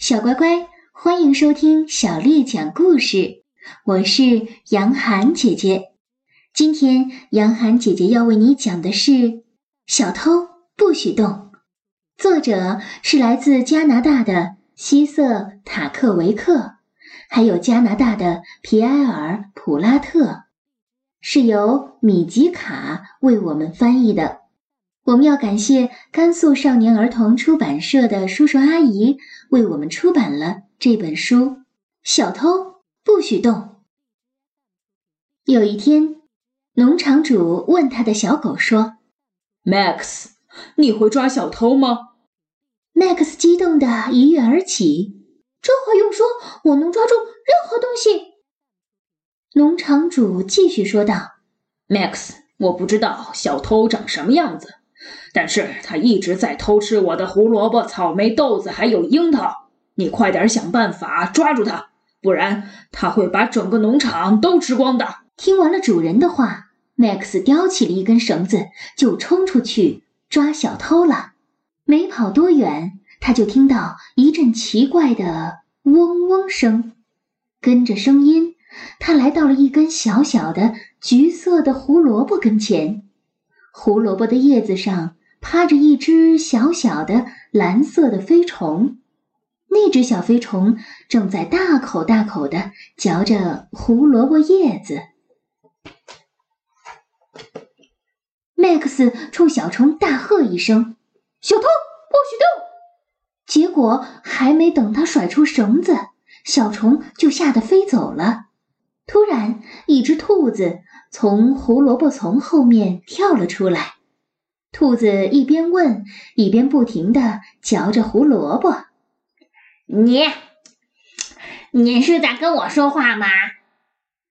小乖乖，欢迎收听小丽讲故事。我是杨涵姐姐。今天杨涵姐姐要为你讲的是《小偷不许动》，作者是来自加拿大的希瑟塔克维克，还有加拿大的皮埃尔普拉特，是由米吉卡为我们翻译的。我们要感谢甘肃少年儿童出版社的叔叔阿姨为我们出版了这本书《小偷不许动》。有一天，农场主问他的小狗说：“Max，你会抓小偷吗？”Max 激动的一跃而起：“这话用说，我能抓住任何东西。”农场主继续说道：“Max，我不知道小偷长什么样子。”但是他一直在偷吃我的胡萝卜、草莓、豆子，还有樱桃。你快点想办法抓住他，不然他会把整个农场都吃光的。听完了主人的话，Max 叼起了一根绳子，就冲出去抓小偷了。没跑多远，他就听到一阵奇怪的嗡嗡声，跟着声音，他来到了一根小小的橘色的胡萝卜跟前。胡萝卜的叶子上趴着一只小小的蓝色的飞虫，那只小飞虫正在大口大口的嚼着胡萝卜叶子。Max 冲小虫大喝一声：“小偷，不许动！”结果还没等他甩出绳子，小虫就吓得飞走了。突然，一只兔子。从胡萝卜丛后面跳了出来，兔子一边问，一边不停地嚼着胡萝卜。你，你是在跟我说话吗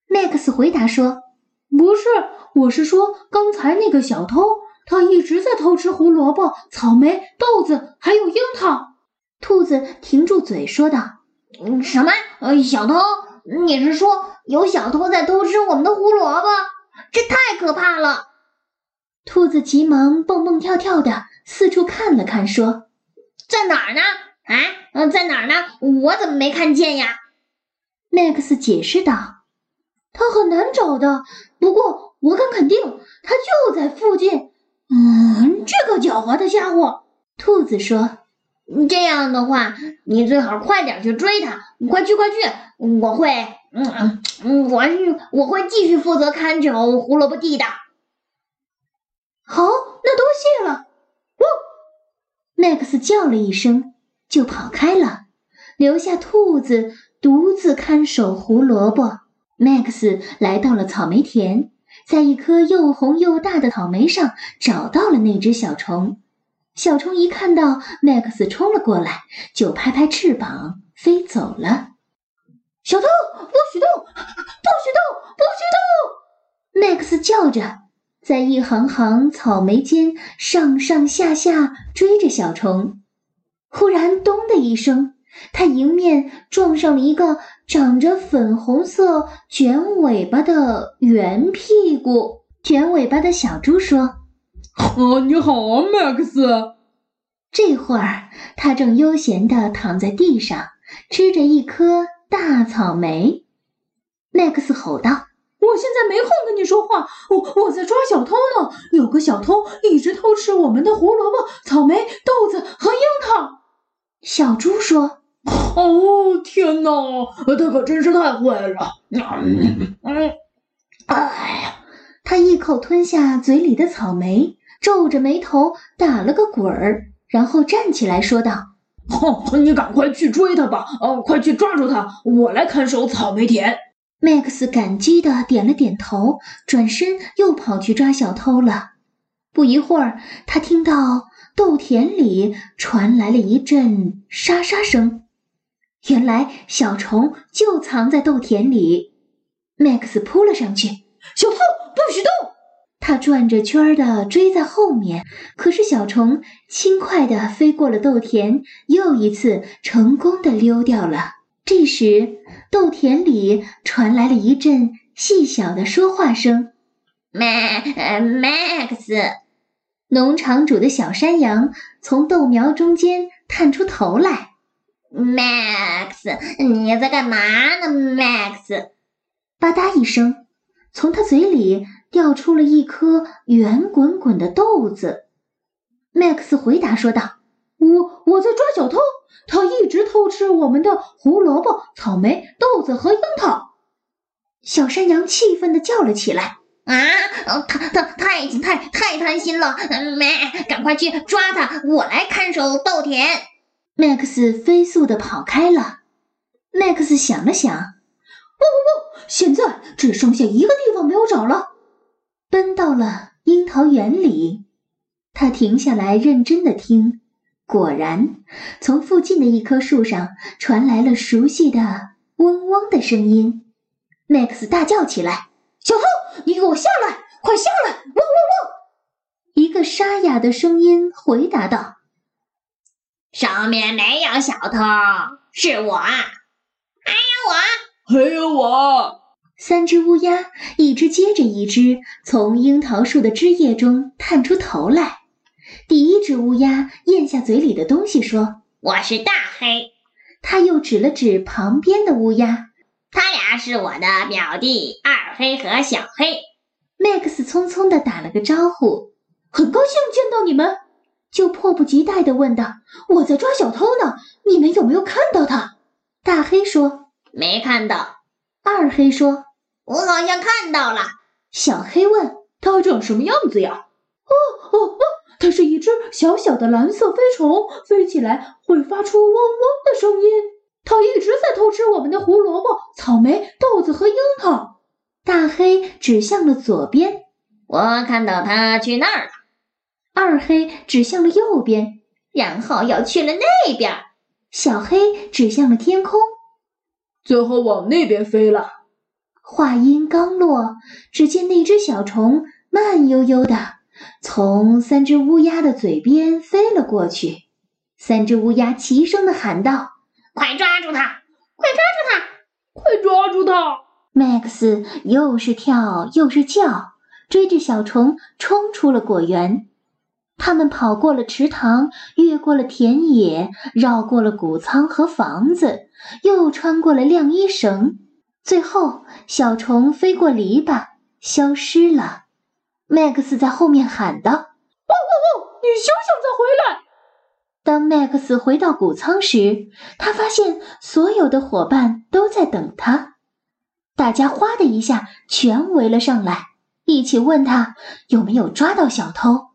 ？Max 回答说：“不是，我是说刚才那个小偷，他一直在偷吃胡萝卜、草莓、豆子，还有樱桃。”兔子停住嘴说道：“什么？呃，小偷？”你是说有小偷在偷吃我们的胡萝卜？这太可怕了！兔子急忙蹦蹦跳跳的四处看了看，说：“在哪儿呢？啊，嗯，在哪儿呢？我怎么没看见呀？”Max 解释道：“他很难找的，不过我敢肯定，他就在附近。嗯，这个狡猾的家伙。”兔子说。这样的话，你最好快点去追他，快去快去！我会，嗯嗯，我是我会继续负责看守胡萝卜地的。好，那多谢了。哦，Max 叫了一声，就跑开了，留下兔子独自看守胡萝卜。Max 来到了草莓田，在一颗又红又大的草莓上找到了那只小虫。小虫一看到 Max 冲了过来，就拍拍翅膀飞走了。小偷，不许动！不许动！不许动！Max 叫着，在一行行草莓间上上下下追着小虫。忽然，咚的一声，他迎面撞上了一个长着粉红色卷尾巴的圆屁股。卷尾巴的小猪说。啊，你好啊，Max。这会儿，他正悠闲地躺在地上，吃着一颗大草莓。Max 吼道：“我现在没空跟你说话，我我在抓小偷呢。有个小偷一直偷吃我们的胡萝卜、草莓、豆子和樱桃。”小猪说：“哦，天哪，他可真是太坏了。”嗯嗯，哎呀，他一口吞下嘴里的草莓。皱着眉头打了个滚儿，然后站起来说道：“哼，你赶快去追他吧！哦，快去抓住他！我来看守草莓田。”Max 感激的点了点头，转身又跑去抓小偷了。不一会儿，他听到豆田里传来了一阵沙沙声，原来小虫就藏在豆田里。Max 扑了上去：“小偷，不许动！”他转着圈儿的追在后面，可是小虫轻快地飞过了豆田，又一次成功地溜掉了。这时，豆田里传来了一阵细小的说话声：“Max，农场主的小山羊从豆苗中间探出头来。Max，你在干嘛呢，Max？吧嗒一声，从他嘴里掉出了一颗圆滚滚的豆子。Max 回答说道：“我我在抓小偷，他一直偷吃我们的胡萝卜、草莓、豆子和樱桃。”小山羊气愤地叫了起来：“啊，他他太太太贪心了！Max，赶快去抓他，我来看守稻田。” Max 飞速地跑开了。Max 想了想，不不不，现在只剩下一个地方没有找了，奔到了樱桃园里。他停下来，认真的听。果然，从附近的一棵树上传来了熟悉的嗡嗡的声音。Max 大叫起来：“小偷，你给我下来！快下来！嗡嗡嗡！”一个沙哑的声音回答道。上面没有小偷，是我，还有我，还有我。三只乌鸦，一只接着一只，从樱桃树的枝叶中探出头来。第一只乌鸦咽下嘴里的东西，说：“我是大黑。”他又指了指旁边的乌鸦：“他俩是我的表弟二黑和小黑。”Max 匆匆地打了个招呼：“很高兴见到你们。”就迫不及待地问道：“我在抓小偷呢，你们有没有看到他？”大黑说：“没看到。”二黑说：“我好像看到了。”小黑问：“它长什么样子呀？”“哦哦哦，它是一只小小的蓝色飞虫，飞起来会发出嗡嗡的声音。它一直在偷吃我们的胡萝卜、草莓、豆子和樱桃。”大黑指向了左边：“我看到它去那儿了。”二黑指向了右边，然后又去了那边。小黑指向了天空，最后往那边飞了。话音刚落，只见那只小虫慢悠悠的从三只乌鸦的嘴边飞了过去。三只乌鸦齐声的喊道：“快抓住它！快抓住它！快抓住它！”Max 又是跳又是叫，追着小虫冲出了果园。他们跑过了池塘，越过了田野，绕过了谷仓和房子，又穿过了晾衣绳，最后小虫飞过篱笆，消失了。Max 在后面喊道：“汪汪汪！你休想再回来！”当 Max 回到谷仓时，他发现所有的伙伴都在等他，大家哗的一下全围了上来，一起问他有没有抓到小偷。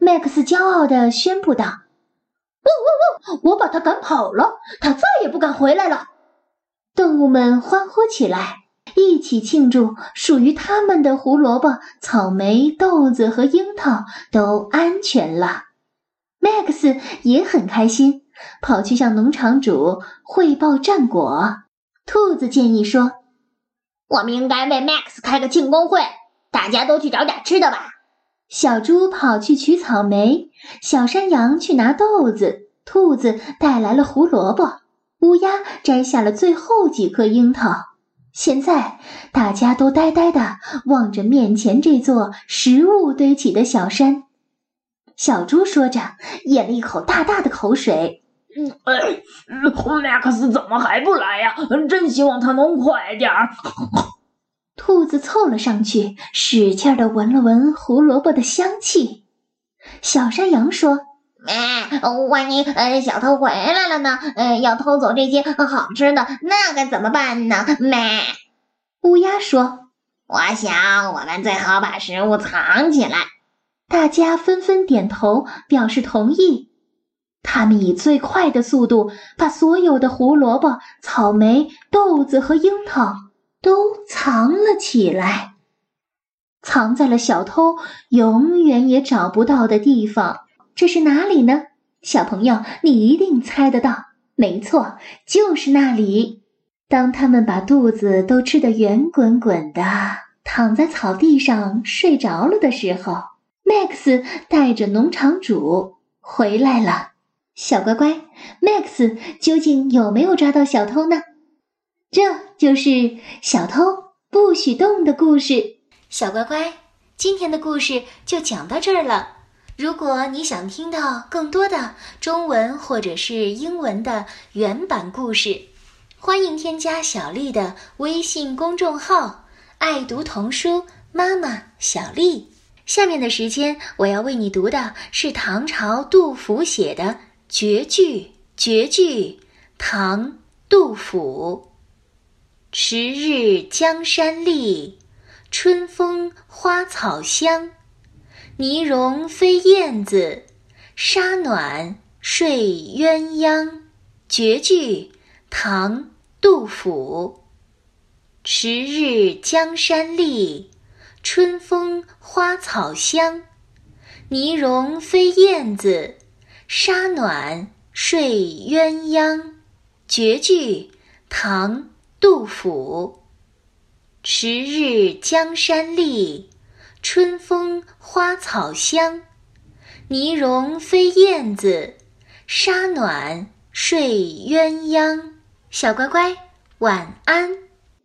Max 骄傲地宣布道：“汪汪汪！我把他赶跑了，他再也不敢回来了。”动物们欢呼起来，一起庆祝属于他们的胡萝卜、草莓、豆子和樱桃都安全了。Max 也很开心，跑去向农场主汇报战果。兔子建议说：“我们应该为 Max 开个庆功会，大家都去找点吃的吧。”小猪跑去取草莓，小山羊去拿豆子，兔子带来了胡萝卜，乌鸦摘下了最后几颗樱桃。现在大家都呆呆地望着面前这座食物堆起的小山。小猪说着，咽了一口大大的口水。嗯，哎，麦克斯怎么还不来呀？真希望他能快点儿。兔子凑了上去，使劲地闻了闻胡萝卜的香气。小山羊说：“哎，万一呃小偷回来了呢？呃，要偷走这些好吃的，那该怎么办呢？”咩。乌鸦说：“我想我们最好把食物藏起来。”大家纷纷点头表示同意。他们以最快的速度把所有的胡萝卜、草莓、豆子和樱桃。都藏了起来，藏在了小偷永远也找不到的地方。这是哪里呢？小朋友，你一定猜得到。没错，就是那里。当他们把肚子都吃得圆滚滚的，躺在草地上睡着了的时候，Max 带着农场主回来了。小乖乖，Max 究竟有没有抓到小偷呢？这就是小偷不许动的故事。小乖乖，今天的故事就讲到这儿了。如果你想听到更多的中文或者是英文的原版故事，欢迎添加小丽的微信公众号“爱读童书妈妈小丽”。下面的时间，我要为你读的是唐朝杜甫写的绝句。绝句，唐·杜甫。迟日江山丽，春风花草香。泥融飞燕子，沙暖睡鸳鸯。绝句，唐·杜甫。迟日江山丽，春风花草香。泥融飞燕子，沙暖睡鸳鸯。绝句，唐·杜甫。迟日江山丽。春风花草香，泥融飞燕子，沙暖睡鸳鸯。小乖乖，晚安。